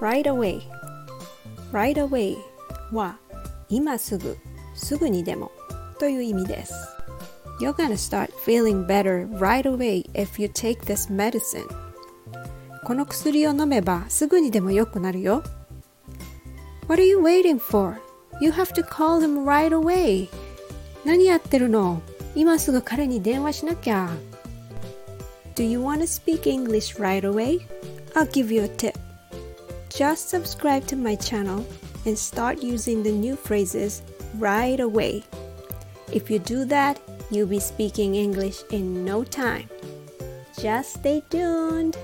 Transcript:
right away right away は今すぐすぐにでもという意味です You're gonna start feeling better right away if you take this medicine この薬を飲めばすぐにでも良くなるよ What are you waiting for? You have to call him right away 何やってるの今すぐ彼に電話しなきゃ Do you want to speak English right away? I'll give you a tip. Just subscribe to my channel and start using the new phrases right away. If you do that, you'll be speaking English in no time. Just stay tuned.